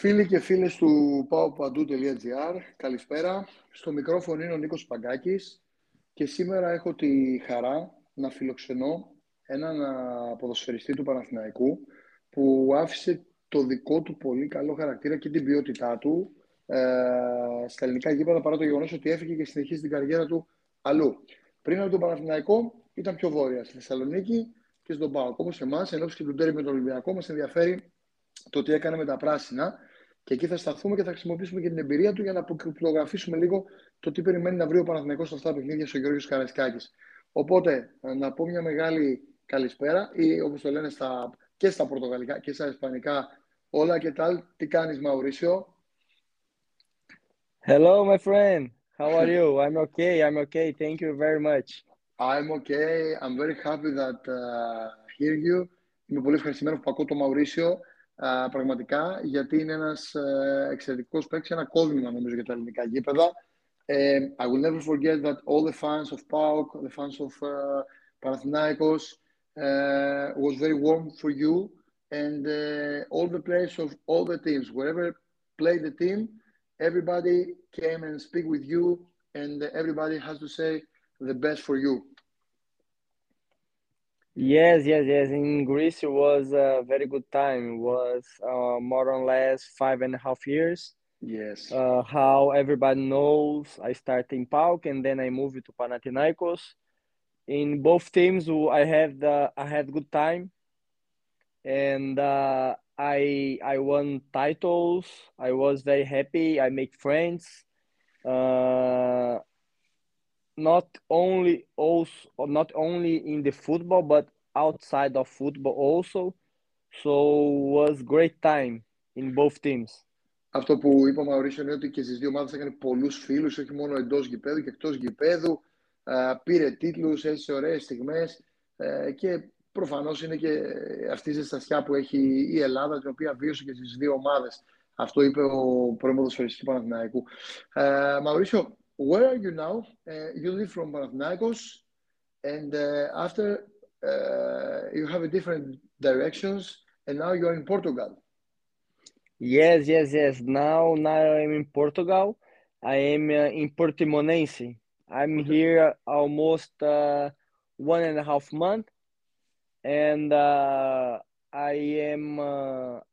Φίλοι και φίλες του paopandou.gr, καλησπέρα. Στο μικρόφωνο είναι ο Νίκος Παγκάκης και σήμερα έχω τη χαρά να φιλοξενώ έναν ποδοσφαιριστή του Παναθηναϊκού που άφησε το δικό του πολύ καλό χαρακτήρα και την ποιότητά του ε, στα ελληνικά γήπεδα παρά το γεγονός ότι έφυγε και συνεχίζει την καριέρα του αλλού. Πριν από τον Παναθηναϊκό ήταν πιο βόρεια, στη Θεσσαλονίκη και στον Πάοκ. Όπως εμάς, ενώ και του τέρμι με τον Ολυμπιακό, μας ενδιαφέρει το τι έκανε με τα πράσινα. Και εκεί θα σταθούμε και θα χρησιμοποιήσουμε και την εμπειρία του για να αποκρυπτογραφήσουμε λίγο το τι περιμένει να βρει ο Παναθηναϊκός στα αυτά τα παιχνίδια στο Γιώργος Καρασκάκης. Οπότε, να πω μια μεγάλη καλησπέρα ή όπως το λένε στα, και στα πορτογαλικά και στα ισπανικά. Όλα και tal. Τι κάνεις, Μαουρίσιο; Hello, my friend. How are you? I'm okay. I'm okay. Thank you very much. I'm okay. I'm very happy that uh, hear you. Είμαι πολύ ευχαριστημένος που ακούω το Μαουρίσιο πραγματικά, γιατί είναι ένας uh, εξαιρετικός παίκτης, ένα κόδμημα νομίζω για τα ελληνικά γήπεδα. Um, I will never forget that all the fans of PAOK, the fans of uh, Panathinaikos, uh, was very warm for you and uh, all the players of all the teams, wherever played the team, everybody came and speak with you and everybody has to say the best for you. Yes, yes, yes. In Greece, it was a very good time. It was uh, more or less five and a half years. Yes. Uh, how everybody knows, I started in PAOK and then I moved to Panathinaikos. In both teams, I had the I had good time, and uh, I I won titles. I was very happy. I made friends. Uh, not only also not only in the football but outside of football also. So was great time in both teams. Αυτό που είπα Μαουρίσιο είναι ότι και στις δύο ομάδες έκανε πολλούς φίλους, όχι μόνο εντός γηπέδου και εκτός γηπέδου. Πήρε τίτλους, έζησε ωραίες στιγμές και προφανώς είναι και αυτή η ζεστασιά που έχει η Ελλάδα, την οποία βίωσε και στις δύο ομάδες. Αυτό είπε ο πρώην ποδοσφαιριστής του Παναθηναϊκού. Μαουρίσιο, where are you now? Uh, you live from Panathinaikos, and uh, after uh, you have a different directions, and now you are in Portugal. Yes, yes, yes. Now, now I'm in Portugal. I am uh, in Portimonense. I'm okay. here almost uh, one and a half month, and uh, I am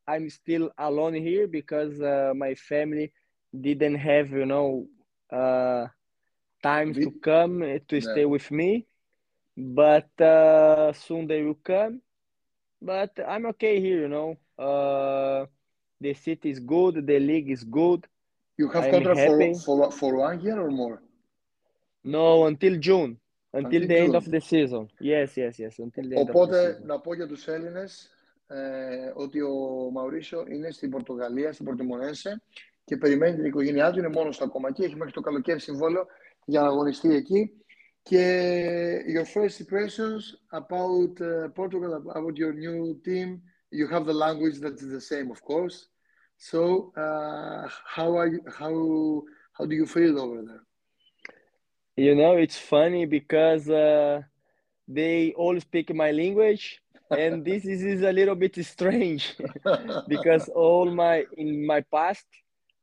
I'm still alone here because my family didn't have, you know, uh, time to come to stay yeah. with me, but uh, soon they will come. But I'm okay here, you know. Uh, the city is good, the league is good. You have contract for, for for one year or more? No, until June. Until, until the June. end of the season. Yes, yes, yes. Until the Οπότε, end of the season. να πω για τους Έλληνες ε, ότι ο Μαουρίσιο είναι στην Πορτογαλία, στην Πορτιμονέσε και περιμένει την οικογένειά του, είναι μόνο στο ακόμα εκεί, έχει μέχρι το καλοκαίρι συμβόλαιο για να αγωνιστεί εκεί. Και your first impressions about uh, Portugal, about your new team, you have the language that is the same, of course. So, uh, how are you, how how do you feel over there? You know, it's funny because uh, they all speak my language, and this is, is a little bit strange because all my in my past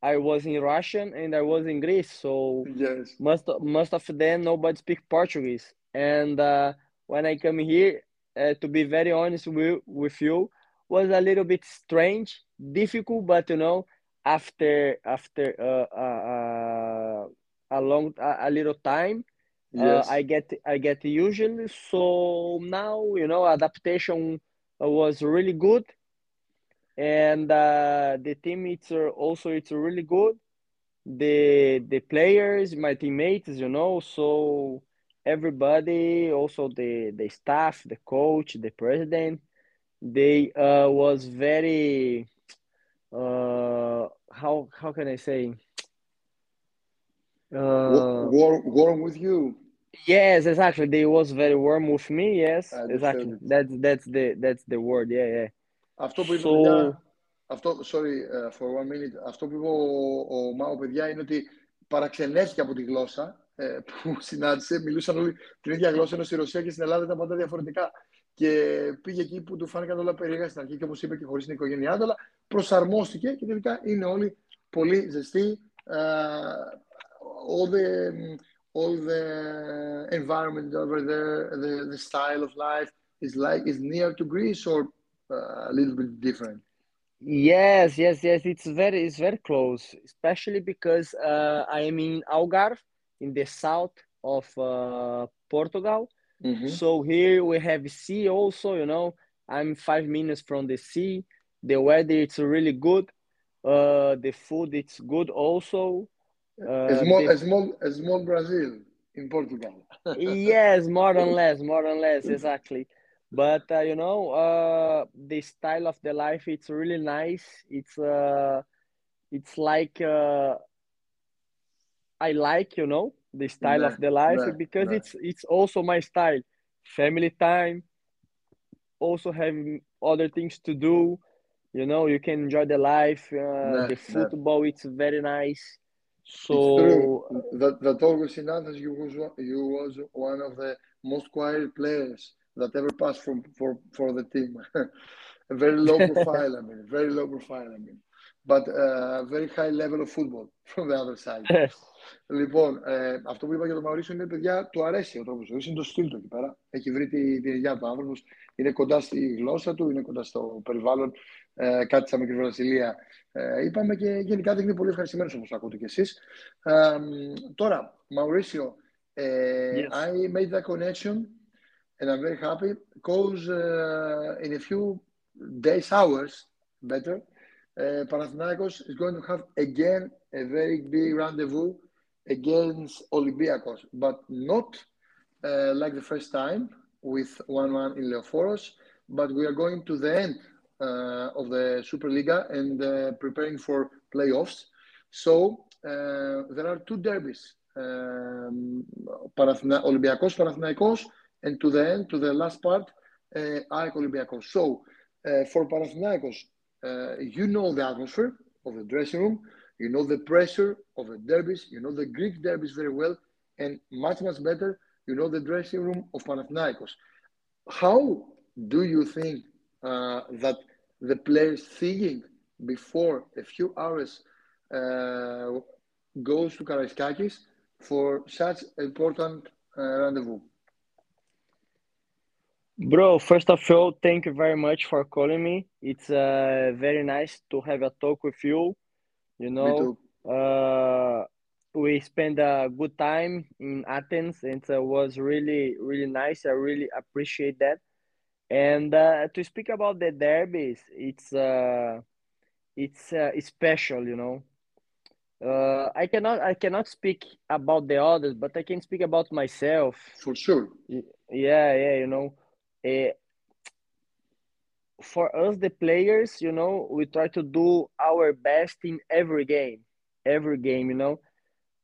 I was in Russian and I was in Greece, so yes. most most of them nobody speak Portuguese. And uh, when I come here, uh, to be very honest with, with you, was a little bit strange, difficult, but you know, after after uh, uh, uh a long a, a little time, yes. I get I get usually. So now you know, adaptation was really good and uh, the team it's also it's really good. The the players my teammates you know so everybody also the the staff the coach the president they uh, was very uh, how how can i say? Uh, warm, warm with you. Yes exactly. They was very warm with me yes exactly. that's that's the that's the word. Yeah yeah Αυτό που είπε, so... παιδιά, αυτό, sorry uh, for one minute, αυτό που είπε ο, ο Μάο, παιδιά, είναι ότι παραξενέθηκε από τη γλώσσα ε, που συνάντησε. Μιλούσαν όλοι την ίδια γλώσσα, ενώ στη Ρωσία και στην Ελλάδα ήταν πάντα διαφορετικά. Και και πήγε εκεί που του φάνηκαν όλα περίεργα στην αρχή και όπως είπε και χωρίς την οικογένειά του, αλλά προσαρμόστηκε και τελικά είναι όλοι πολύ ζεστοί. Uh, all the all the environment over there, the, the style of life is like is near to Greece or uh, a little bit different. Yes, yes, yes. It's very, it's very close, especially because uh, I am in Algarve, in the south of uh, Portugal. Mhm. So here we have sea also. You know, I'm five minutes from the sea. The weather it's really good. Uh, the food it's good also. a Uh, small, the a small, a small Brazil in Portugal. yes more or less more or less exactly but uh, you know uh, the style of the life it's really nice. It's uh, it's like uh, i like you know the style of the life because it's it's also my style. Family time also having other things to do. You know you can enjoy the life uh, the football it's very nice. So that that Augustin Athens you was you was one of the most quiet players that ever passed from, for, for the team. a very low profile, I mean, very low profile, I mean. But uh, very high level of football from the other side. Λοιπόν, ε, αυτό που είπα για τον Μαουρίσιο είναι, παιδιά, του αρέσει ο τρόπος ζωής, είναι το στυλ του εκεί πέρα. Έχει βρει τη, τη δουλειά του άνθρωπος, είναι κοντά στη γλώσσα του, είναι κοντά στο περιβάλλον. Ε, κάτι σαν μικρή Βραζιλία ε, είπαμε και γενικά δείχνει πολύ ευχαριστημένος όπως ακούτε κι εσείς. Ε, τώρα, Mauricio, ε, Yes. I made that connection and I'm very happy because uh, in a few days, hours, better, uh, Panathinaikos is going to have again a very big rendezvous against Olympiacos, but not uh, like the first time with 1-1 in Leoforos, but we are going to the end uh, of the Superliga and uh, preparing for playoffs. So uh, there are two derbies, um, Panathina- Olympiacos, Panathinaikos, and to the end, to the last part, uh, AEK. So uh, for Panathinaikos, uh, you know the atmosphere of the dressing room, you know the pressure of the derbies, you know the Greek derbies very well, and much, much better, you know the dressing room of Panathinaikos. How do you think uh, that the players thinking before a few hours uh, goes to Karaiskakis for such important uh, rendezvous? Bro, first of all, thank you very much for calling me. It's uh, very nice to have a talk with you. You know, uh, we spent a good time in Athens, and it was really, really nice. I really appreciate that. And uh, to speak about the derbies, it's uh, it's uh, special, you know. Uh, I cannot I cannot speak about the others, but I can speak about myself. For sure. Yeah, yeah, you know. Eh, for us, the players, you know, we try to do our best in every game, every game, you know.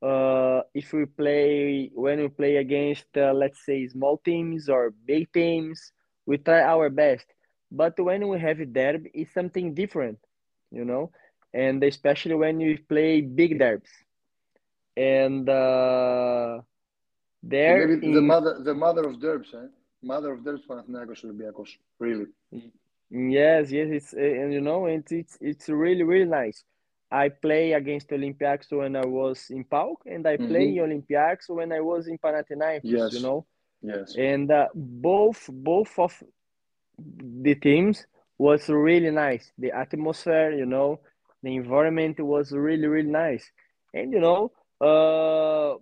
Uh, if we play, when we play against, uh, let's say, small teams or big teams, we try our best. But when we have a derby, it's something different, you know, and especially when we play big derbs. And uh, there Maybe the mother, the mother of derbs, eh? Mother of derbs, Panathinaikos Olympiacos. Really. Yes, yes, it's uh, and you know, and it's it's really really nice. I play against Olympiacos when I was in PAOK, and I play Mhm. Olympiacos when I was in Panathinaikos. Yes. You know, Yes. and uh, both both of the teams was really nice. The atmosphere, you know, the environment was really really nice, and you know, uh,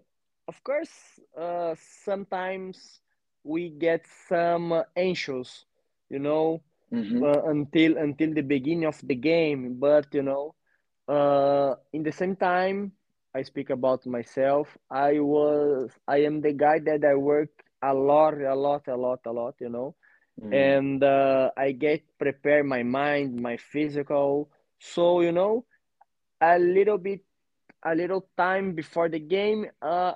of course, uh, sometimes we get some anxious, you know Mhm. uh, until until the beginning of the game but you know uh in the same time i speak about myself i was i am the guy that i work a lot a lot a lot a lot you know Mm. and uh, i get prepare my mind my physical so you know a little bit a little time before the game uh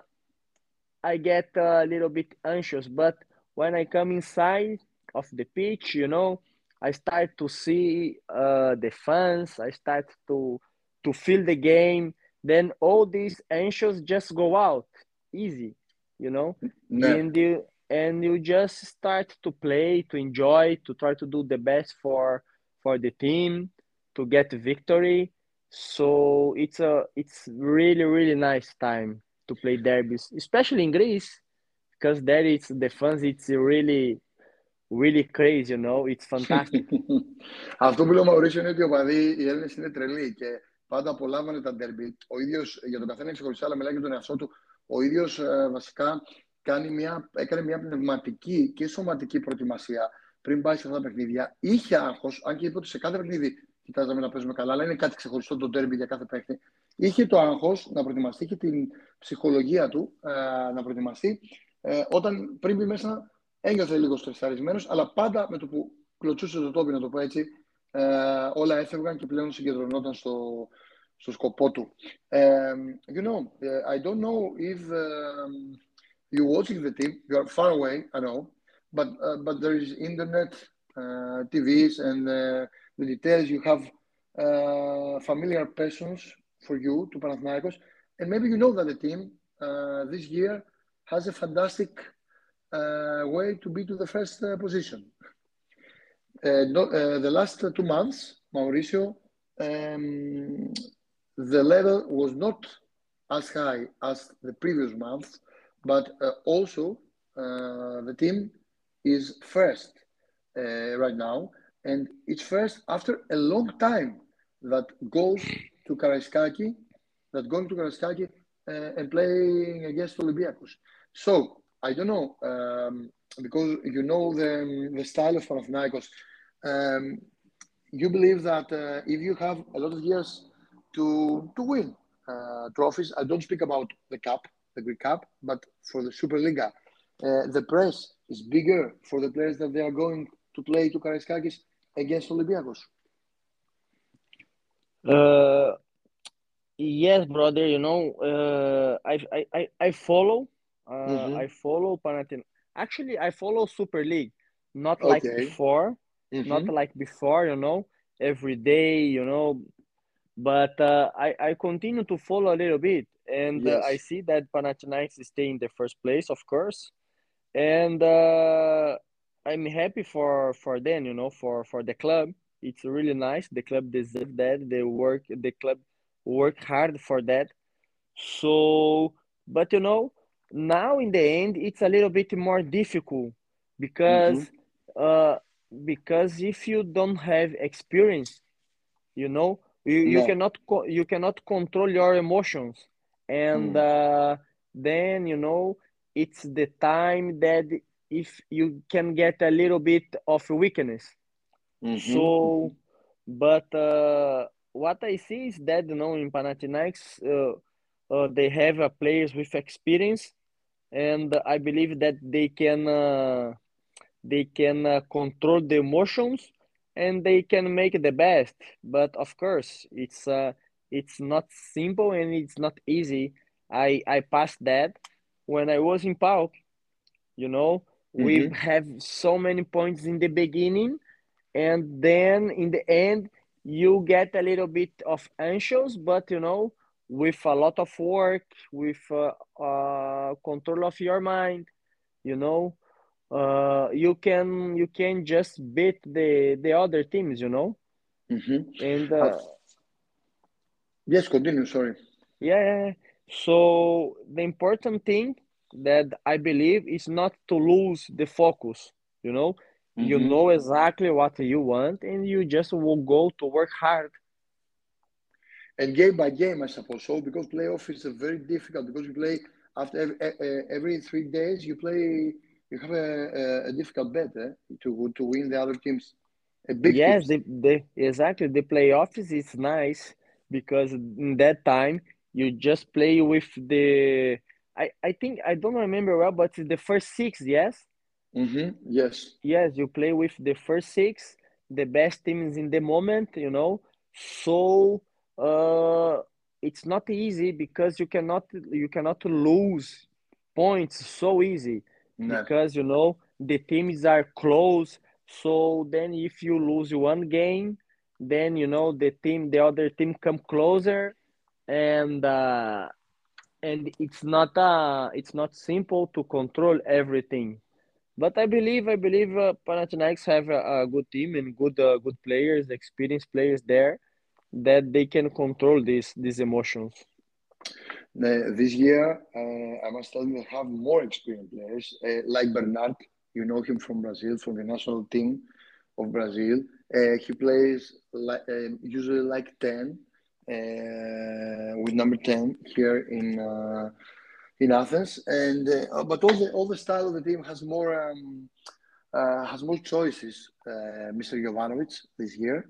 I get a little bit anxious, but when I come inside of the pitch, you know, I start to see uh, the fans. I start to to feel the game. Then all these anxious just go out easy, you know. And you and you just start to play, to enjoy, to try to do the best for for the team to get victory. So it's a it's really really nice time to play derbies, especially in Greece, because there it's the fans. It's really really crazy, you know; It's fantastic. Αυτό που λέω Μαουρίσιο είναι ότι οι οπαδοί, οι Έλληνες είναι τρελοί και πάντα απολάμβανε τα ντέρμπι. Ο ίδιος, για τον καθένα ξεχωριστά, αλλά μιλάει για τον εαυτό του, ο ίδιος ε, βασικά κάνει μια, έκανε μια πνευματική και σωματική προετοιμασία πριν πάει σε αυτά τα παιχνίδια. Είχε άγχος, αν και είπε ότι σε κάθε παιχνίδι κοιτάζαμε να παίζουμε καλά, αλλά είναι κάτι ξεχωριστό το τέρμπι για κάθε παίχτη. Είχε το άγχος να προετοιμαστεί και την ψυχολογία του ε, να προετοιμαστεί. Ε, όταν πριν μπει μέσα ένιωθε λίγο στρεσαρισμένος, αλλά πάντα με το που κλωτσούσε το τόπι, να το πω έτσι, ε, όλα έφευγαν και πλέον συγκεντρωνόταν στο, στο σκοπό του. Ε, you know, I don't know if um, you're watching the team, you are far away, I know, but uh, but there is internet, uh, TVs, and uh, the details. You have uh, familiar persons for you to Panathinaikos, and maybe you know that the team uh, this year has a fantastic uh, way to be to the first position. No, the last two months, Mauricio, um, the level was not as high as the previous months but uh, also uh, the team is first uh, right now, and it's first after a long time that goes to Karaiskaki, that going to Karaiskaki and playing against Olympiacos. So I don't know um, because you know the the style of Panathinaikos. Um, you believe that uh, if you have a lot of years to to win uh, trophies, I don't speak about the cup the Greek Cup, but for the Superliga, uh, the press is bigger for the players that they are going to play to Karaiskakis against Olympiacos. Uh, yes, brother. You know, uh, I, I I follow. Uh, mm-hmm. I follow Panathinaikos. Actually, I follow Super League, not like okay. before. Mm-hmm. Not like before. You know, every day. You know, but uh, I I continue to follow a little bit and yes. uh, I see that Panathinaikos stay in the first place, of course, and uh, I'm happy for for them, you know, for for the club. It's really nice. The club deserves that. They work. The club work hard for that. So, but you know, now in the end, it's a little bit more difficult because mm-hmm. uh, because if you don't have experience, you know, you, you cannot co- you cannot control your emotions and mm. uh, then you know it's the time that if you can get a little bit of weakness mm-hmm. so but uh, what i see is that you know in panathinaikos uh, uh, they have uh, players with experience and i believe that they can uh, they can uh, control the emotions and they can make the best but of course it's uh, it's not simple and it's not easy. I I passed that when I was in PAOK. You know, mm-hmm. we have so many points in the beginning, and then in the end you get a little bit of anxious, but you know, with a lot of work, with uh, uh, control of your mind, you know, uh, you can you can just beat the the other teams, you know, mm-hmm. and. Uh, Yes, continue. Sorry. Yeah. So the important thing that I believe is not to lose the focus. You know, mm-hmm. you know exactly what you want, and you just will go to work hard. And game by game, I suppose so, because playoff is very difficult because you play after every, every three days. You play. You have a, a difficult bet eh, to to win the other teams. A big yes, the, the exactly the playoffs is nice because in that time you just play with the I, I think I don't remember well, but the first six, yes? Mm-hmm. Yes. Yes, you play with the first six, the best teams in the moment, you know. So uh it's not easy because you cannot you cannot lose points so easy no. because you know the teams are close. So then if you lose one game, then you know the team the other team come closer and uh, and it's not uh it's not simple to control everything but I believe I believe uh, Panathinaikos have a, a, good team and good uh, good players, experienced players there that they can control these these emotions. Uh, this year, uh, I must tell you, have more experienced players uh, like Bernard. You know him from Brazil, from the national team of Brazil. Uh, he plays like, uh, usually like ten with number ten here in in Athens, and but all the all the style of the team has more um, has more choices. Mr. Jovanovic this year.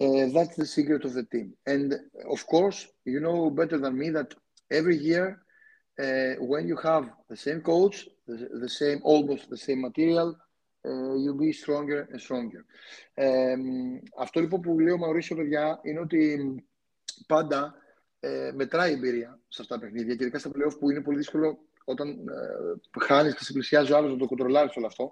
Uh, that's the secret of the team. And of course, you know better than me that every year, uh, when you have the same coach, the, the, same almost the same material, uh, you'll be stronger and stronger. Um, αυτό λοιπόν που λέω Μαουρίσιο, παιδιά, είναι ότι πάντα ε, μετράει η εμπειρία σε αυτά τα παιχνίδια και ειδικά στα playoff που είναι πολύ δύσκολο όταν ε, χάνεις και σε πλησιάζει ο άλλος να το κοντρολάρεις όλο αυτό.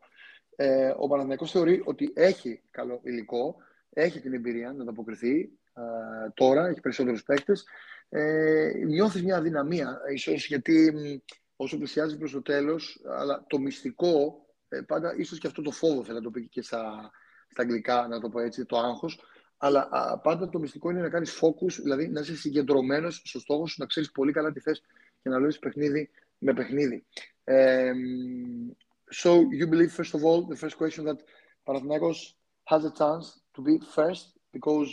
Ε, ο Παναθηναϊκός θεωρεί ότι έχει καλό υλικό, έχει την εμπειρία να ανταποκριθεί ε, τώρα, έχει περισσότερους παίκτες. Ε, νιώθεις μια αδυναμία, ίσως γιατί όσο πλησιάζει προς το τέλος, αλλά το μυστικό, ε, πάντα ίσως και αυτό το φόβο, θέλω να το πει και στα, στα αγγλικά, να το πω έτσι, το άγχος. Αλλά α, πάντα το μυστικό είναι να κάνει focus, δηλαδή να είσαι συγκεντρωμένο στο στόχο σου, να ξέρει πολύ καλά τι θε και να λύνει παιχνίδι με παιχνίδι. Um, so you believe, first of all, the first question that Panathinaikos has a chance to be first because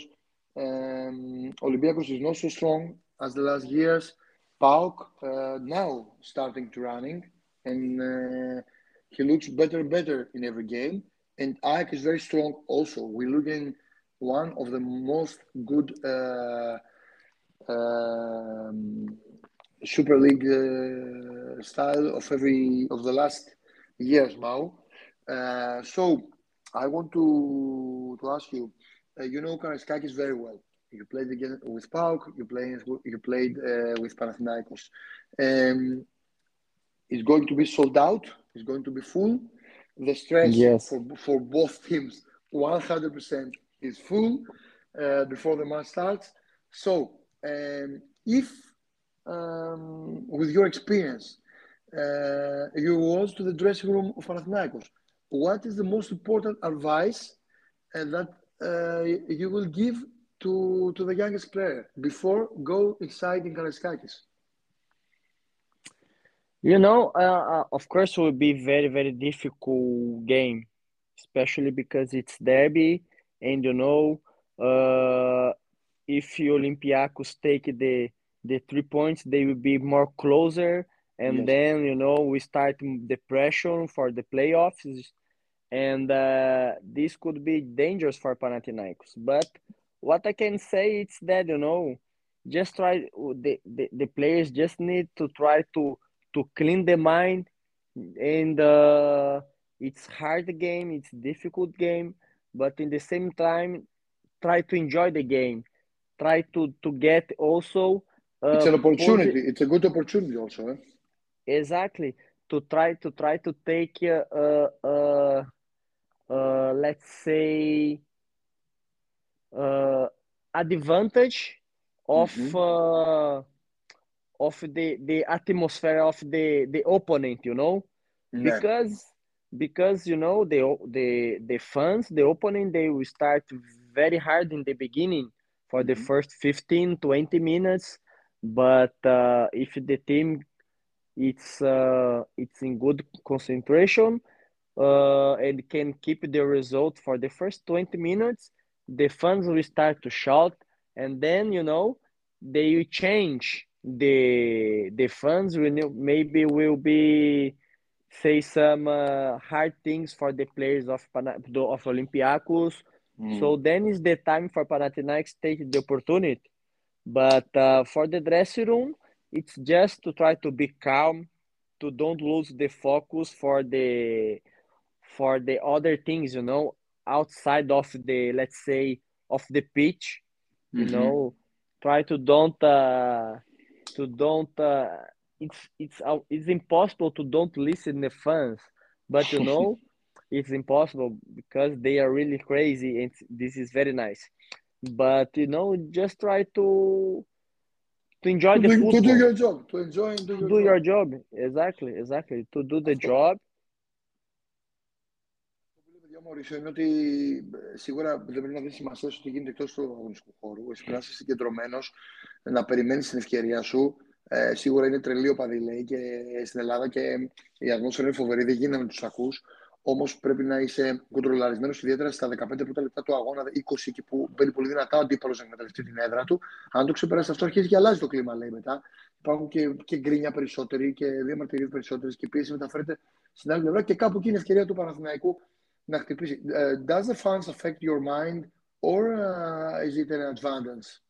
um, Olympiacos is not so strong as the last years. PAOK uh, now starting to running and uh, he looks better and better in every game. And Ike is very strong also. We're looking one of the most good uh, um, Super League uh, style of every of the last years now. Uh, so I want to to ask you. Uh, you know Karaiskakis very well. You played again with PAOK. You played you played uh, with Panathinaikos. Um, it's going to be sold out. It's going to be full. The stress yes. for for both teams, one hundred percent, is full uh, before the match starts. So, um, if um, with your experience, uh, you was to the dressing room of Panathinaikos, what is the most important advice uh, that uh, you will give to to the youngest player before go inside in Karaiskakis? You know, uh, uh, of course, it will be very very difficult game, especially because it's derby, and you know, uh, if Olympiacos take the the three points, they will be more closer, and yes. then you know we start the pressure for the playoffs and uh, this could be dangerous for Panathinaikos. But what I can say is that you know, just try the, the, the players just need to try to to clean the mind, and uh, it's hard game, it's difficult game, but in the same time, try to enjoy the game, try to to get also. Uh, it's an opportunity. Positive... It's a good opportunity also. Eh? Exactly to try to try to take uh, uh, uh, let's say uh, advantage of mm-hmm. uh, of the the atmosphere of the the opponent you know yeah. because because you know the the the fans the opponent they will start very hard in the beginning for mm-hmm. the first 15 20 minutes. But uh, if the team it's uh, it's in good concentration uh, and can keep the result for the first 20 minutes, the fans will start to shout, and then you know they will change. The the fans will maybe will be say some uh, hard things for the players of of Olympiacos. Mm. So then is the time for Panathinaikos take the opportunity. But uh, for the dressing room, it's just to try to be calm, to don't lose the focus for the for the other things, you know, outside of the let's say of the pitch, you mm-hmm. know, try to don't uh, to don't uh, it's it's uh, it's impossible to don't listen the fans, but you know, it's impossible because they are really crazy and this is very nice. But you know, just try to to enjoy to the do, football. To do your job, to enjoy and do, your, do job. your job. Exactly, exactly. To do the job Μωρήσιο, είναι ότι ε, σίγουρα δεν πρέπει να δίνει σημασία στο τι γίνεται εκτό του αγωνιστικού χώρου. Εσύ πρέπει να είσαι συγκεντρωμένο, να περιμένει την ευκαιρία σου. Ε, σίγουρα είναι τρελή ο Παδηλέη και στην Ελλάδα και η ατμόσφαιρα είναι φοβερή, δεν γίνεται να τους ακούς. Όμως πρέπει να είσαι κοντρολαρισμένος, ιδιαίτερα στα 15 πρώτα λεπτά του αγώνα, 20 εκεί που μπαίνει πολύ δυνατά ο αντίπαλος να εκμεταλλευτεί την έδρα του. Αν το ξεπεράσει αυτό, αρχίζει και αλλάζει το κλίμα, λέει μετά. Υπάρχουν και, και γκρίνια περισσότεροι και διαμαρτυρίες περισσότερες και η πίεση μεταφέρεται στην άλλη πλευρά. Και κάπου εκεί είναι η ευκαιρία του Παναθηναϊκού να χτυπήσει. Uh, does the fans affect your mind or uh, is it an advantage?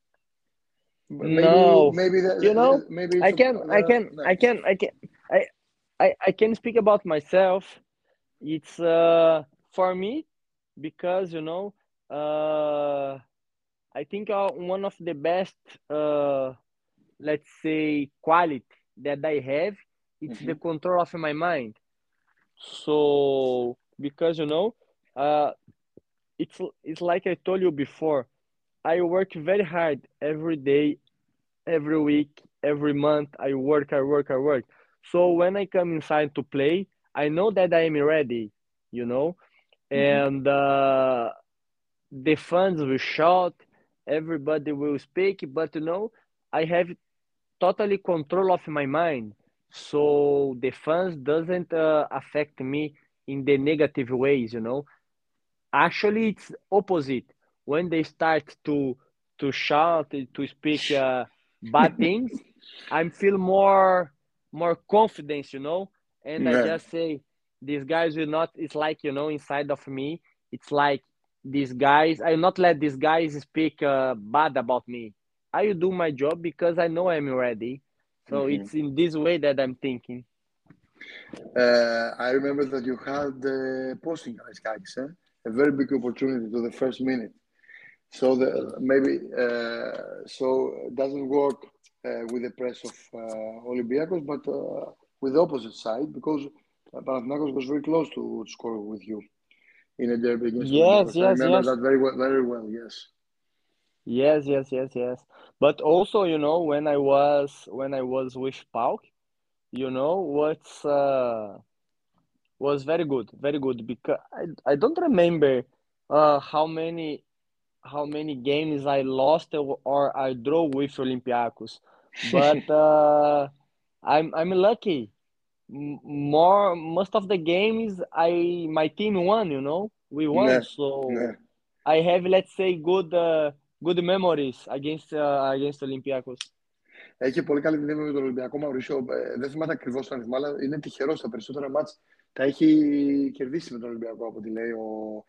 Maybe, no, maybe the, you know, maybe I can, a, I can, uh, I can, I can, I, I, I can speak about myself. it's uh, for me because you know uh, I think uh, one of the best uh, let's say quality that I have it's mm-hmm. the control of my mind. So because you know uh, it's it's like I told you before, I work very hard every day, every week, every month. I work, I work, I work. So when I come inside to play, I know that I am ready, you know, mm-hmm. and uh, the fans will shout, everybody will speak, but you know, I have totally control of my mind, so the fans doesn't uh, affect me in the negative ways, you know. Actually, it's opposite. When they start to to shout to speak uh, bad things, I feel more more confidence, you know and yeah. I just say these guys will not. It's like you know inside of me, it's like these guys. I will not let these guys speak uh, bad about me. I will do my job because I know I'm ready. So mm-hmm. it's in this way that I'm thinking. Uh, I remember that you had the posting guys, eh? a very big opportunity to the first minute. So the, maybe uh, so it doesn't work uh, with the press of uh, Olympiacos, but uh, with the opposite side because Panathinaikos was very close to score with you in a derby against Yes, yes, I remember yes. that very well, very well. Yes. Yes, yes, yes, yes. But also, you know, when I was when I was with PAOK, you know, what's uh was very good, very good because I, I don't remember uh how many how many games I lost or I draw with Olympiacos. But uh I'm I'm lucky more most of the games I my team won. You know, we won. Yeah. So yeah. I have let's say good uh, good memories against uh, against Olympiacos. Έχει πολύ καλή δύναμη με τον Ολυμπιακό Μαουρίσιο. Ε, δεν θυμάμαι ακριβώ τον αριθμό, αλλά είναι τυχερό. Τα περισσότερα μάτς τα έχει κερδίσει με τον Ολυμπιακό, από ό,τι λέει ο,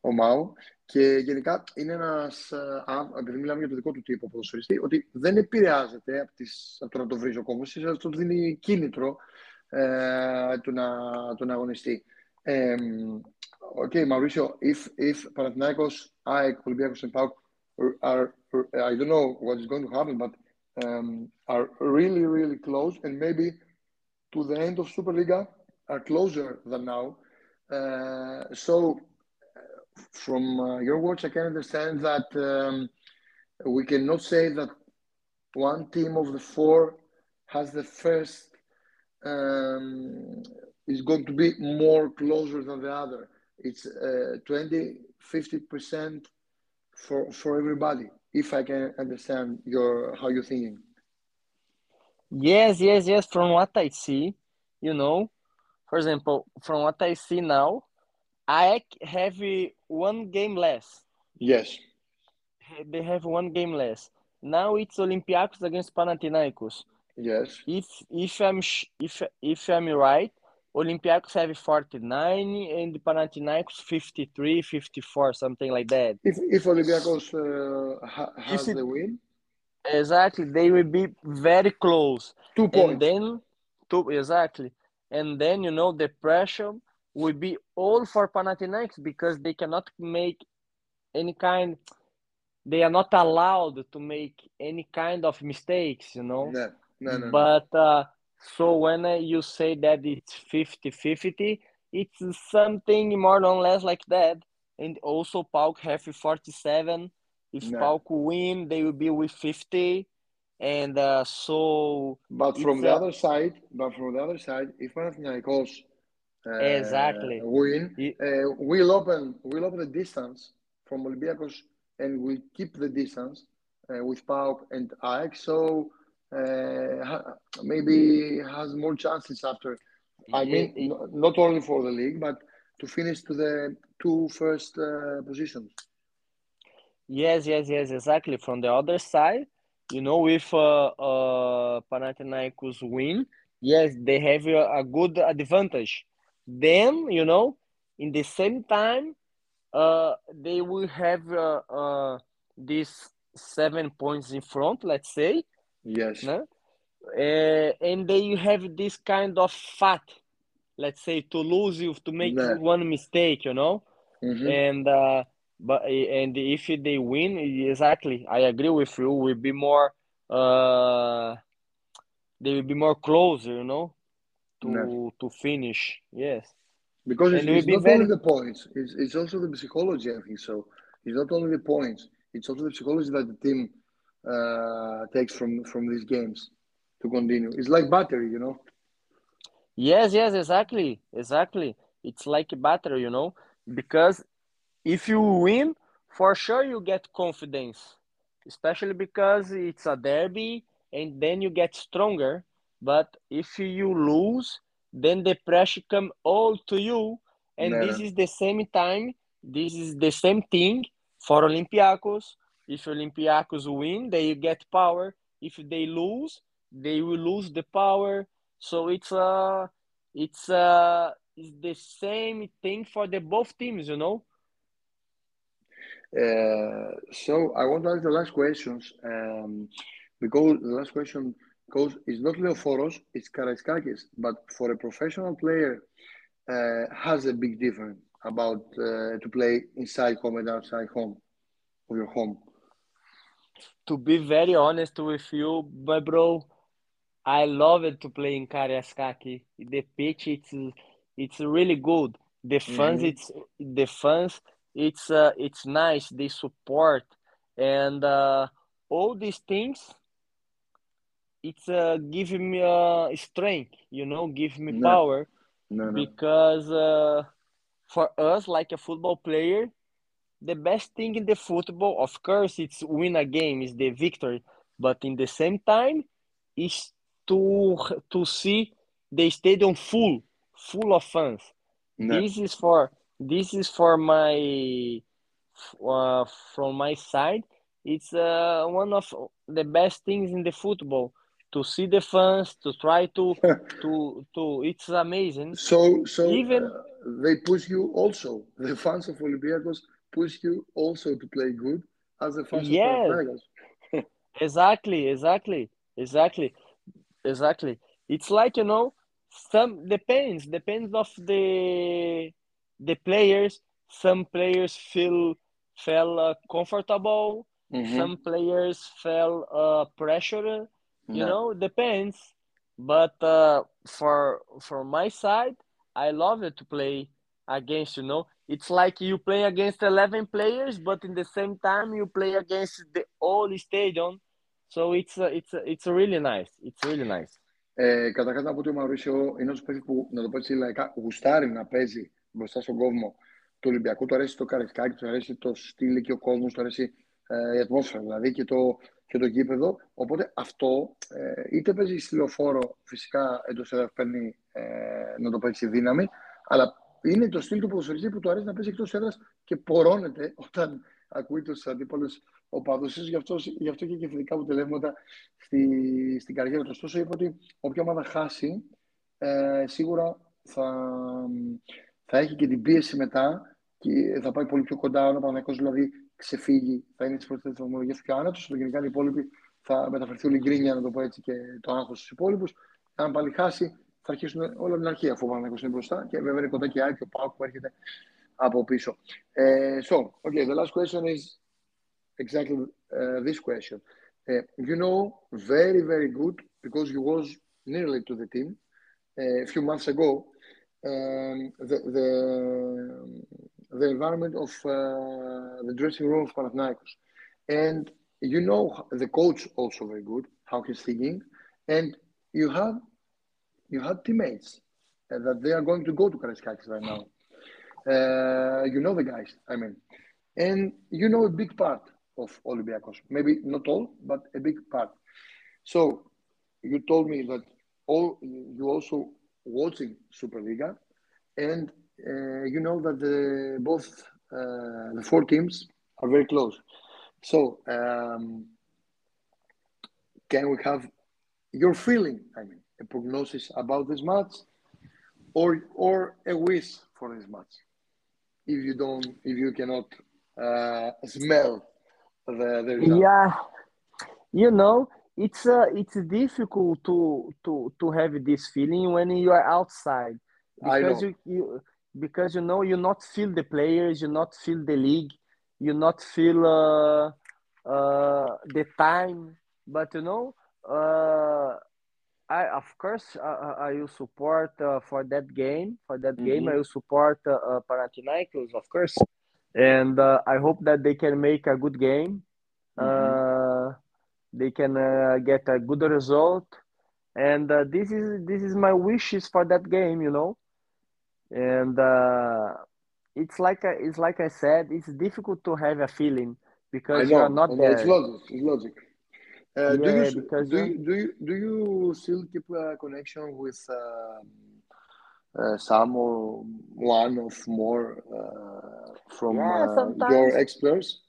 ο Μάου. Και γενικά είναι ένας. Ε, επειδή μιλάμε για το δικό του τύπο ποδοσφαιριστή, ότι δεν επηρεάζεται από, από το να το βρει ο κόμμα, αλλά το δίνει κίνητρο ε, του να, τον αγωνιστεί. Οκ, okay, Μαουρίσιο, if, if Παναθηναϊκός, ΑΕΚ, Ολυμπιακός and are, I don't know what is going to happen, but are really, really close and maybe to the end of Super Superliga are closer than now. Ε, so from uh, your words, I can understand that um, we cannot say that one team of the four has the first um, is going to be more closer than the other. It's uh, 20, 50% for, for everybody, if I can understand your how you're thinking. Yes, yes, yes. From what I see, you know, for example, from what I see now, I have one game less. Yes. They have one game less. Now it's Olympiacos against Panathinaikos. Yes. If if I'm if if I'm right, Olympiacos have 49 and Panathinaikos 53, 54, something like that. If if Olympiacos uh, ha has it, the win, exactly, they will be very close. Two points. And then two exactly, and then you know the pressure will be all for Panathinaikos because they cannot make any kind. They are not allowed to make any kind of mistakes, you know. Yeah no, no, but uh, so when uh, you say that it's 50 50, it's something more or less like that. And also, PAOK have 47. If no. PAOK win, they will be with 50. And uh, so. But from the other side, but from the other side, if Panathinaikos exactly uh, win. Uh, we'll open we'll open the distance from Olympiacos and we'll keep the distance uh, with PAOK and AEK. So maybe has more chances after. I mean, it, it, not only for the league, but to finish to the two first uh, positions. Yes, yes, yes, exactly. From the other side, you know, if uh, uh, Panathinaikos win, yes, they have a good advantage then, you know, in the same time, uh, they will have uh, uh, these seven points in front, let's say, Yes. no? Uh, and they you have this kind of fat, let's say, to lose you, to make Yeah. one mistake, you know. Mhm. and uh, but and if they win exactly i agree with you will be more uh they will be more closer you know to to finish yes Because it's, And it's be not very- only the points, it's, it's also the psychology, I think so. It's not only the points, it's also the psychology that the team uh, takes from, from these games to continue. It's like battery, you know? yes yes exactly exactly it's like a battery you know because if you win for sure you get confidence especially because it's a derby and then you get stronger but if you lose then the pressure come all to you. And Yeah. this is the same time this is the same thing for olympiacos. If olympiacos win they get power. If they lose they will lose the power. So it's uh it's uh it's the same thing for the both teams you know? Uh, so I want to ask the last questions. Um, because the last question goes is not Leoforos, it's Karaiskakis, but for a professional player, uh, has a big difference about uh, to play inside home and outside home of your home. to be very honest with you, my bro, I love it to play in Karaiskaki. The pitch, it's it's really good. The fans, Mhm. it's the fans, it's uh, it's nice. They support and uh, all these things. It's uh, giving me uh, strength, you know, give me No. power No, no. because uh, for us, like a football player, the best thing in the football, of course, it's win a game, is the victory, but in the same time, is to to see the stadium full, full of fans. No. This is for this is for my uh, from my side. It's uh, one of the best things in the football to see the fans, to try to to to. It's amazing. So, so Even- uh, they push you also. The fans of Olympiacos push you also to play good as the fans Yes. of Panathinaikos. Exactly, exactly, exactly, exactly. It's like, you know, some depends, depends of the the players. Some players feel feel uh, comfortable. Mhm. Some players feel uh, pressure you yeah. know depends but uh, for for my side i love it to play against you know it's like you play against 11 players but in the same time you play against the whole stadium so it's uh, it's uh, it's really nice it's really nice ε, καταρχάς να πω ότι ο Μαουρίσιο είναι ένας παίκτης που, να το πω έτσι λαϊκά, γουστάρει να παίζει μπροστά στον κόσμο του Ολυμπιακού. Του αρέσει το Καραϊσκάκη, του αρέσει το στυλ και ο κόσμος, του αρέσει ε, η ατμόσφαιρα. Δηλαδή και το, και το γήπεδο. Οπότε αυτό ε, είτε παίζει στη λεωφόρο, φυσικά εντός έδρα παίρνει, ε, να το πω έτσι, δύναμη, αλλά είναι το στυλ του ποδοσφαιριστή που του αρέσει να παίζει εκτός έδρας και πορώνεται όταν ακούει τους αντίπαλους οπαδού. Γι' αυτό, γι' αυτό και έχει θετικά αποτελέσματα στη, στην καριέρα του. Ωστόσο, είπε ότι όποια ομάδα χάσει, ε, σίγουρα θα, θα έχει και την πίεση μετά και θα πάει πολύ πιο κοντά. Ο Παναγιακός δηλαδή ξεφύγει, θα είναι τη πρώτη βαθμολογία του πιο άνετος. Το γενικά οι υπόλοιποι θα μεταφερθεί όλη η γκρίνια, να το πω έτσι, και το άγχος στους υπόλοιπους. Αν πάλι χάσει, θα αρχίσουν όλα από την αρχή αφού ο Παναγιακός είναι μπροστά και βέβαια είναι κοντά και η Άκη, ο Πάουκ που έρχεται από πίσω. Uh, so, okay, the last question is exactly uh, this question. Uh, you know very, very good because you was nearly to the team uh, a few months ago. Um, the, the the environment of uh, the dressing room of Panathinaikos, and you know the coach also very good how he's thinking, and you have you have teammates uh, that they are going to go to Karaiskakis right now. Uh, you know the guys, I mean, and you know a big part of Olympiacos. Maybe not all, but a big part. So you told me that all you also watching Superliga, and uh, you know that the, both uh, the four teams are very close. So um, can we have your feeling? I mean, a prognosis about this match, or or a wish for this match? If you don't, if you cannot uh, smell the, the result. Yeah, you know, it's uh, it's difficult to to to have this feeling when you are outside because you, you because you know you not feel the players, you not feel the league, you not feel uh, uh, the time. But you know, uh, I of course uh, I will support uh, for that game. For that mm-hmm. game, I will support uh, uh, Panathinaikos, of course, and uh, I hope that they can make a good game. Mm-hmm. Uh, they can uh, get a good result, and uh, this is this is my wishes for that game. You know, and uh, it's like I, it's like I said, it's difficult to have a feeling because you are not there. It's logic. It's logic. Uh, yeah, do you because do you, do you do you still keep a connection with um, uh, some or one of more uh, from yeah, uh, your experts?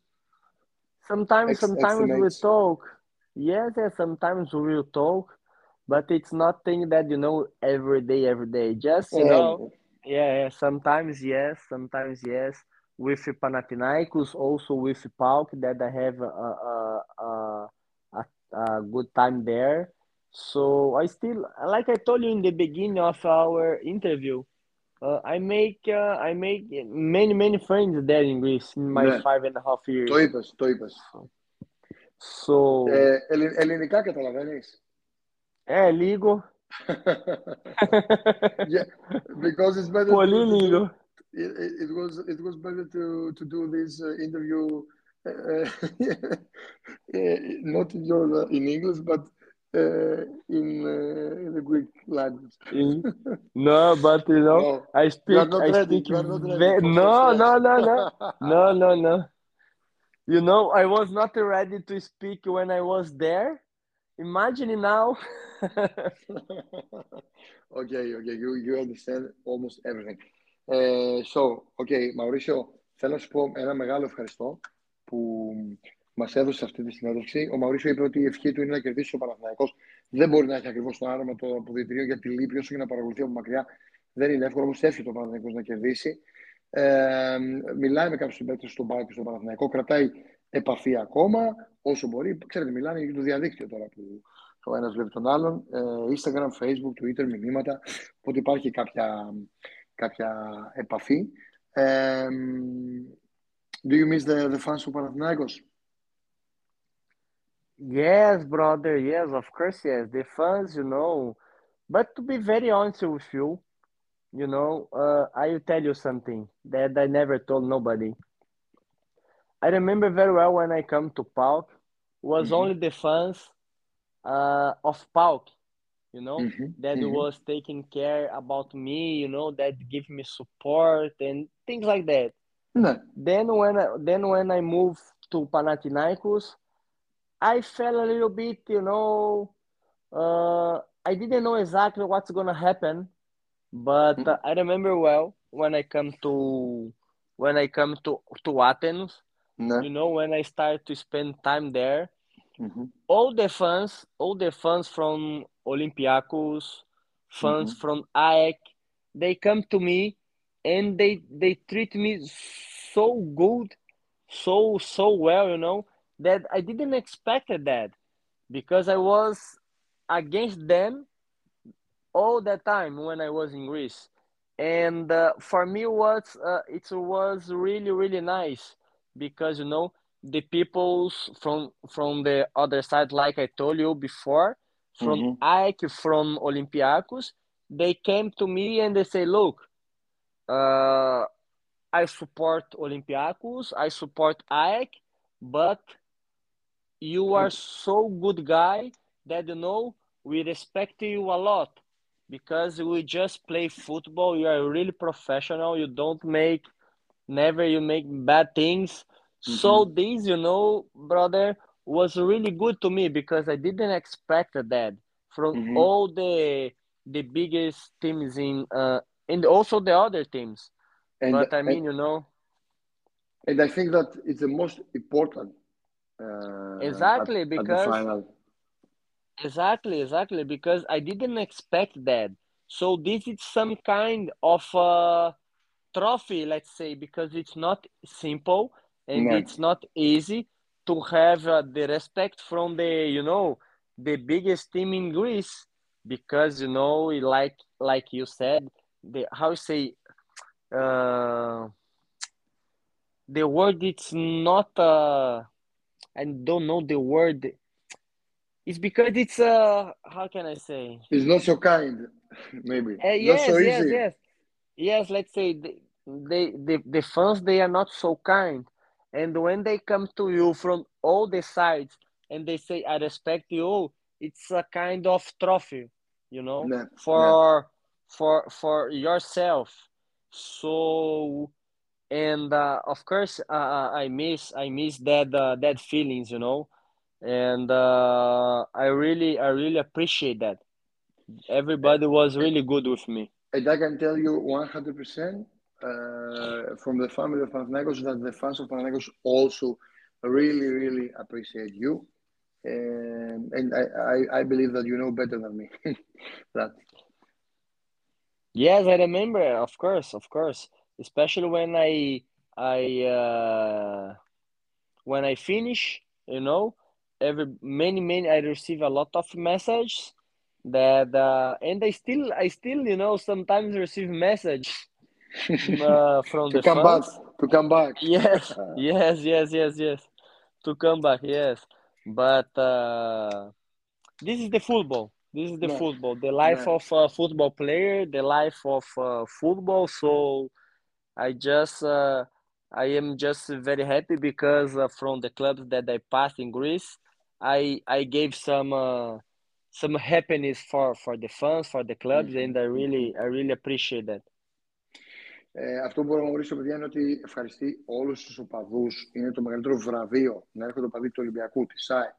Sometimes, Ex- sometimes we talk. Yes, yes, sometimes we will talk, but it's nothing that you know every day, every day. Just you know, yeah, sometimes yes, sometimes yes. With Panathinaikos, also with PAOK, that I have a, a, a, a, good time there. So I still, like I told you in the beginning of our interview, uh, I make uh, I make many many friends there in Greece in my five and a half years. Το είπες, το είπες. So... Ε, ελληνικά καταλαβαίνεις. Ε, λίγο. yeah, because it's better. To, it, it, was it was better to to do this uh, interview uh, uh not in your uh, in English, but uh, in, in, the Greek language. in, no, but you know, no. I speak. I speak. Ve- no, no, no, no, no, no, no. You know, I was not ready to speak when I was there Imagine now. okay, okay, you, you understand almost everything. Uh, so, okay, Mauricio, θέλω να σου πω ένα μεγάλο ευχαριστώ που μας έδωσες αυτή τη συνέντευξη. Ο Μαουρίσιο είπε ότι η ευχή του είναι να κερδίσει ο Παναθυναϊκό. Δεν μπορεί να έχει ακριβώς το άρωμα το αποδητηρίο γιατί λείπει όσο και να παρακολουθεί από μακριά. Δεν είναι εύκολο, όμως εύχεται ο Παναθυναϊκό να κερδίσει. Ε, μιλάει με κάποιους συμπαίκτες στον Πάο και στον Παναθηναϊκό, κρατάει επαφή ακόμα όσο μπορεί. Ξέρετε, μιλάνε για το διαδίκτυο τώρα που ο ένα βλέπει τον άλλον. Ε, Instagram, Facebook, Twitter, μηνύματα. Οπότε υπάρχει κάποια, κάποια επαφή. Ε, do you miss the, the fans of Panathinaikos? Yes, brother. Yes, of course, yes. The fans, you know. But to be very honest with you, you know, uh, I will tell you something that I never told nobody. I remember very well when I come to PAOK, was mm-hmm. only the fans uh, of PAOK, you know, mm-hmm. that mm-hmm. was taking care about me, you know, that give me support and things like that. No. Then when I, then when I moved to Panathinaikos, I felt a little bit, you know, uh, I didn't know exactly what's gonna happen but uh, I remember well when I come to when I come to to Athens. No. You know when I started to spend time there, all the fans, all the fans from Olympiacos, fans from AEK, they come to me and they they treat me so good, so so well, you know, that I didn't expect that because I was against them all the time when I was in Greece. And uh, for me, was uh, it was really really nice because you know the peoples from from the other side, like I told you before, from mm-hmm. AEK from Olympiacos, they came to me and they say, "Look, uh, I support Olympiacos, I support AEK, but you are so good guy that you know we respect you a lot because we just play football. You are really professional. You don't make never you make bad things. Mm-hmm. So this, you know, brother, was really good to me because I didn't expect that from mm-hmm. all the the biggest teams in uh and also the other teams. And, but I mean, and, you know, and I think that it's the most important. Uh, exactly at, because at exactly exactly because I didn't expect that. So this is some kind of uh, trophy, let's say, because it's not simple and no. it's not easy to have uh, the respect from the you know the biggest team in Greece because you know like like you said the how you say uh, the word it's not uh, I don't know the word it's because it's uh how can I say it's not so kind maybe uh, yes so yes easy. yes yes let's say the, they the, the fans they are not so kind. And when they come to you from all the sides and they say I respect you it's a kind of trophy you know yeah. for yeah. for for yourself. So and uh, of course uh, uh, i miss i miss that uh, that feelings you know. And uh, i really i really appreciate that. Everybody was really good with me and i can tell you 100% uh, from the family of Panathinaikos that the fans of Panathinaikos also really really appreciate you and, and I, I, I believe that you know better than me that Yes, I remember. Of course, of course. Especially when I I uh, when I finish, you know, every many many I receive a lot of messages that uh, and I still I still you know sometimes receive message uh, from to the come fans. back to come back. Yes, yes, yes, yes, yes. To come back, yes. But uh, this is the football this is the football the life of a football player the life of uh, football so i just uh, i am just very happy because uh, from the clubs that i passed in greece i i gave some uh, some happiness for for the fans for the clubs mm-hmm. and i really i really appreciate that Ε, αυτό που μπορώ να γνωρίσω, παιδιά, είναι ότι ευχαριστεί όλους τους οπαδούς. Είναι το μεγαλύτερο βραβείο να έρχονται οπαδοί του Ολυμπιακού, της ΣΑΕ,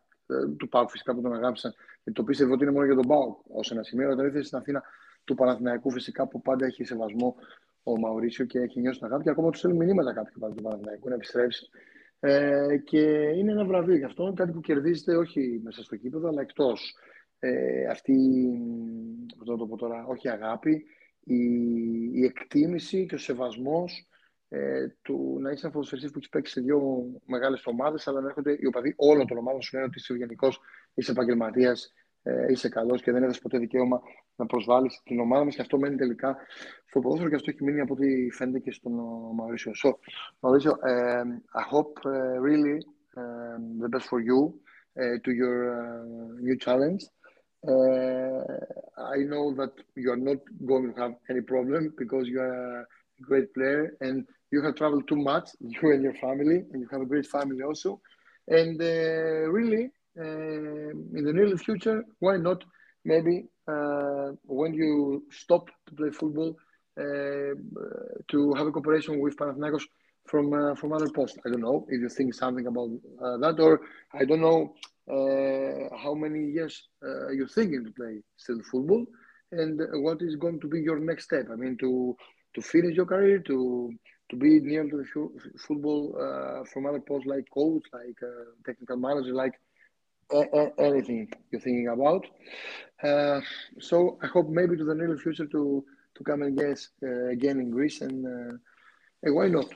του ΠΑΟΚ φυσικά που τον αγάπησαν και το πίστευε ότι είναι μόνο για τον ΠΑΟΚ ως ένα σημείο. Όταν ήρθε στην Αθήνα του Παναθηναϊκού, φυσικά που πάντα έχει σεβασμό ο Μαουρίσιο και έχει νιώσει τα αγάπη και ακόμα τους στέλνουν μηνύματα κάποιοι πάντα του Παναθηναϊκού να επιστρέψει. Ε, και είναι ένα βραβείο γι' αυτό, κάτι που κερδίζετε όχι μέσα στο κήπεδο, αλλά εκτός. Ε, αυτή, πώς το πω τώρα, όχι αγάπη, η, η εκτίμηση και ο σεβασμός ε, του να είσαι ένας ποδοσφαιριστής που έχεις παίξει σε δύο μεγάλες ομάδες, αλλά να έρχονται οι οπαδοί όλων των ομάδων. Σου λένε ότι είσαι γενικός, είσαι επαγγελματίας, ε, είσαι καλός και δεν έδωσε ποτέ δικαίωμα να προσβάλλεις την ομάδα μας. Και αυτό μένει τελικά στο ποδόσφαιρο και αυτό έχει μείνει από ό,τι φαίνεται και στον Μαουρίσιο. So, Mauricio, um, I hope uh, really um, the best for you uh, to your uh, new challenge. Uh, I know that you are not going to have any problem because you are a great player and you have traveled too much, you and your family, and you have a great family also. And uh, really, uh, in the near future, why not? Maybe when you stop to play football, uh, to have a cooperation with Panathinaikos from uh, from other posts. I don't know if you think something about uh, that, or I don't know how many years are you're thinking to play still football, and what is going to be your next step. I mean, to to finish your career, to to be near to the football uh, from other posts like coach, like uh, technical manager, like anything you're thinking about. Uh, so I hope maybe to the near future to to come and guess uh, again in Greece and, uh, and why not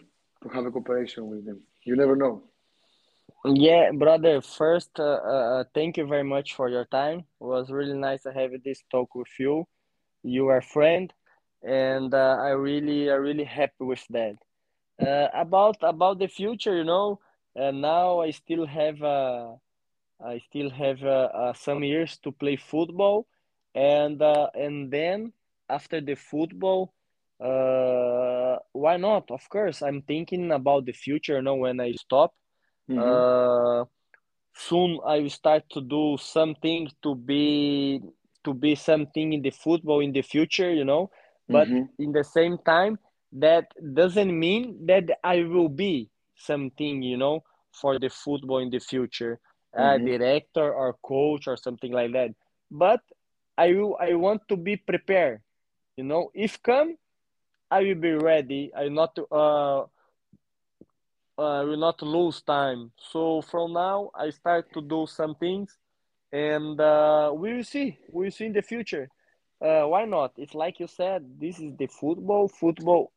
to have a cooperation with them. You never know. Yeah, brother. First, uh, thank you very much for your time. It was really nice to have this talk with you. You are a friend and uh, I really, I really happy with that. Uh, about about the future, you know, uh, now I still have uh, I still have uh, uh, some years to play football, and uh, and then after the football, uh, why not? Of course, I'm thinking about the future. You know, when I stop, mm-hmm. uh, soon I will start to do something to be to be something in the football in the future, you know. But mm-hmm. in the same time, that doesn't mean that I will be something, you know, for the football in the future, mm-hmm. a director or coach or something like that. But I will, I want to be prepared, you know. If come, I will be ready. I not to, uh, uh will not lose time. So from now, I start to do some things, and uh, we will see. We will see in the future. Uh, why not? It's like you said. This is the football. Football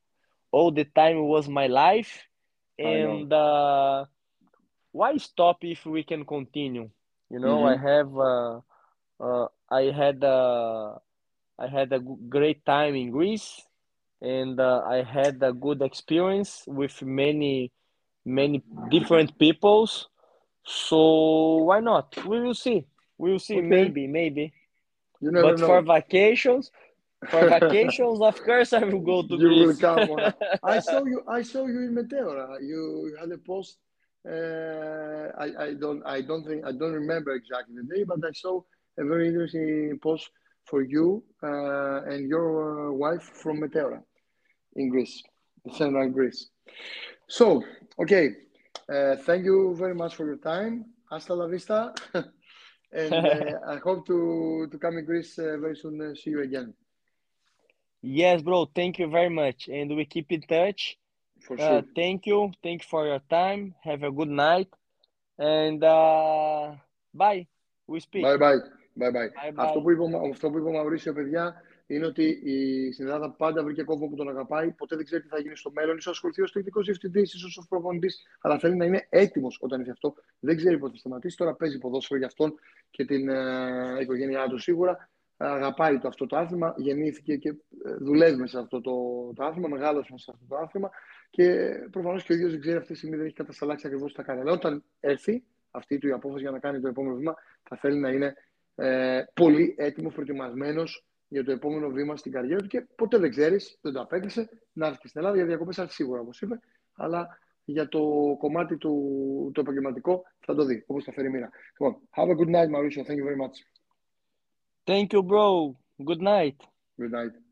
all the time was my life and uh, why stop if we can continue you know mm-hmm. i have uh, uh, i had uh, i had a great time in greece and uh, i had a good experience with many many different peoples so why not we will see we will see okay. maybe maybe but know. for vacations for vacations, of course, I will go to you Greece. will come. I saw you. I saw you in Meteora. You had a post. Uh, I, I don't. I don't think. I don't remember exactly the day, but I saw a very interesting post for you uh, and your uh, wife from Meteora in Greece, central Greece. So, okay. Uh, thank you very much for your time. Hasta la vista. and uh, I hope to to come in Greece uh, very soon. see you again. Yes, bro. Thank you very much. And we keep in touch. For uh, sure. Uh, thank you. Thank you for your time. Have a good night. And uh, bye. We speak. Bye bye. Bye bye. bye, bye. Αυτό, που είπε, αυτό που είπε ο Μαουρίσιο, παιδιά, είναι ότι η συνδράδα πάντα βρήκε κόμμα που τον αγαπάει. Ποτέ δεν ξέρει τι θα γίνει στο μέλλον. σω ασχοληθεί ως τεχνικός διευθυντής, ίσως ως προπονητής. Αλλά θέλει να είναι έτοιμος όταν είναι αυτό. Δεν ξέρει πότε θα σταματήσει. Τώρα παίζει ποδόσφαιρο για αυτόν και την ε, οικογένειά του σίγουρα αγαπάει το, αυτό το άθλημα, γεννήθηκε και ε, δουλεύει σε αυτό το, το άθλημα, μεγάλωσε σε αυτό το άθλημα και προφανώς και ο ίδιος δεν ξέρει αυτή τη στιγμή δεν έχει κατασταλάξει ακριβώς τι θα κάνει. Αλλά όταν έρθει αυτή του η απόφαση για να κάνει το επόμενο βήμα, θα θέλει να είναι ε, πολύ έτοιμος, προετοιμασμένος για το επόμενο βήμα στην καριέρα του και ποτέ δεν ξέρεις, δεν το απέκλεισε, να έρθει και στην Ελλάδα για διακοπέ, έρθει σίγουρα όπως είπε, αλλά για το κομμάτι του το επαγγελματικό θα το δει, όπως θα φέρει μοίρα. Λοιπόν, have a good night, Mauricio. Thank you very much. Thank you, bro. Good night. Good night.